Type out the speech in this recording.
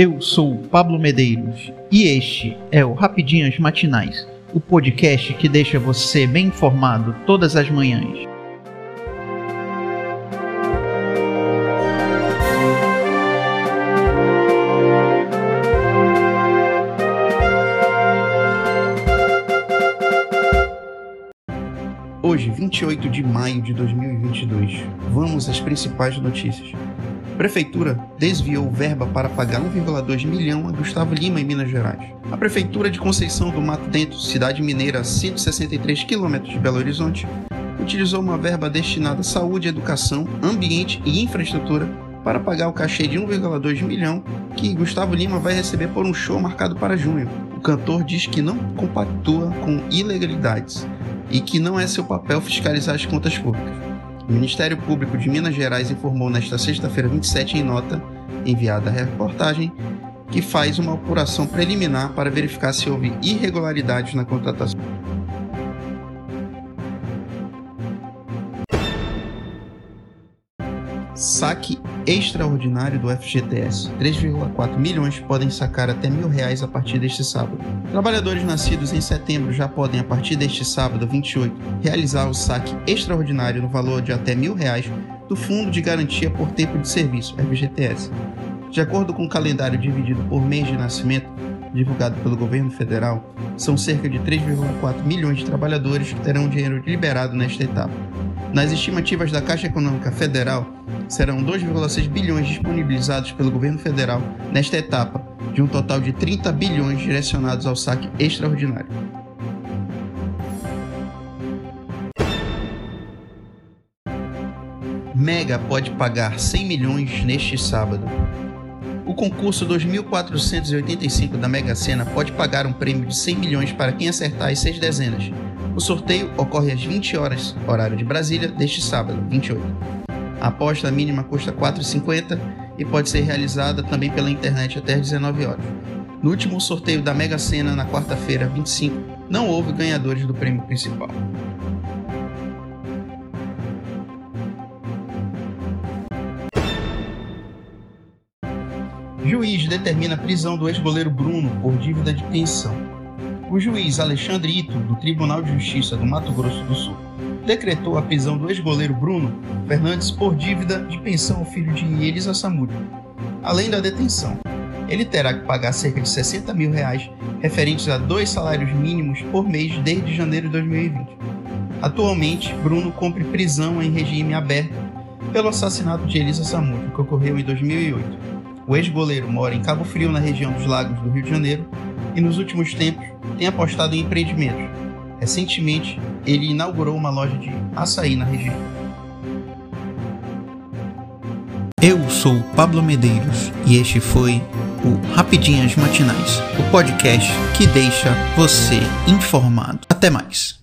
Eu sou Pablo Medeiros e este é o Rapidinhas Matinais, o podcast que deixa você bem informado todas as manhãs. Hoje, 28 de maio de 2022, vamos às principais notícias. Prefeitura desviou verba para pagar 1,2 milhão a Gustavo Lima em Minas Gerais. A Prefeitura de Conceição do Mato Dentro, cidade mineira a 163 quilômetros de Belo Horizonte, utilizou uma verba destinada à saúde, educação, ambiente e infraestrutura para pagar o cachê de 1,2 milhão que Gustavo Lima vai receber por um show marcado para junho. O cantor diz que não compactua com ilegalidades e que não é seu papel fiscalizar as contas públicas. O Ministério Público de Minas Gerais informou nesta sexta-feira 27 em nota enviada à reportagem que faz uma apuração preliminar para verificar se houve irregularidades na contratação. Saque extraordinário do FGTS. 3,4 milhões podem sacar até mil reais a partir deste sábado. Trabalhadores nascidos em setembro já podem, a partir deste sábado, 28, realizar o saque extraordinário no valor de até mil reais do Fundo de Garantia por Tempo de Serviço, FGTS. De acordo com o calendário dividido por mês de nascimento, divulgado pelo governo federal, são cerca de 3,4 milhões de trabalhadores que terão dinheiro liberado nesta etapa. Nas estimativas da Caixa Econômica Federal, serão 2,6 bilhões disponibilizados pelo governo federal nesta etapa, de um total de 30 bilhões direcionados ao saque extraordinário. Mega pode pagar 100 milhões neste sábado. O concurso 2485 da Mega Sena pode pagar um prêmio de 100 milhões para quem acertar as seis dezenas, o sorteio ocorre às 20 horas, horário de Brasília, deste sábado, 28. A aposta mínima custa R$ 4,50 e pode ser realizada também pela internet até às 19 horas. No último sorteio da Mega Sena, na quarta-feira, 25, não houve ganhadores do prêmio principal. Juiz determina a prisão do ex-goleiro Bruno por dívida de pensão o juiz Alexandre Ito, do Tribunal de Justiça do Mato Grosso do Sul, decretou a prisão do ex-goleiro Bruno Fernandes por dívida de pensão ao filho de Elisa Samúdio. Além da detenção, ele terá que pagar cerca de 60 mil reais referentes a dois salários mínimos por mês desde janeiro de 2020. Atualmente, Bruno cumpre prisão em regime aberto pelo assassinato de Elisa Samúdio, que ocorreu em 2008. O ex-goleiro mora em Cabo Frio, na região dos Lagos do Rio de Janeiro, e nos últimos tempos tem apostado em empreendimentos. Recentemente, ele inaugurou uma loja de açaí na região. Eu sou Pablo Medeiros e este foi o Rapidinhas Matinais, o podcast que deixa você informado. Até mais.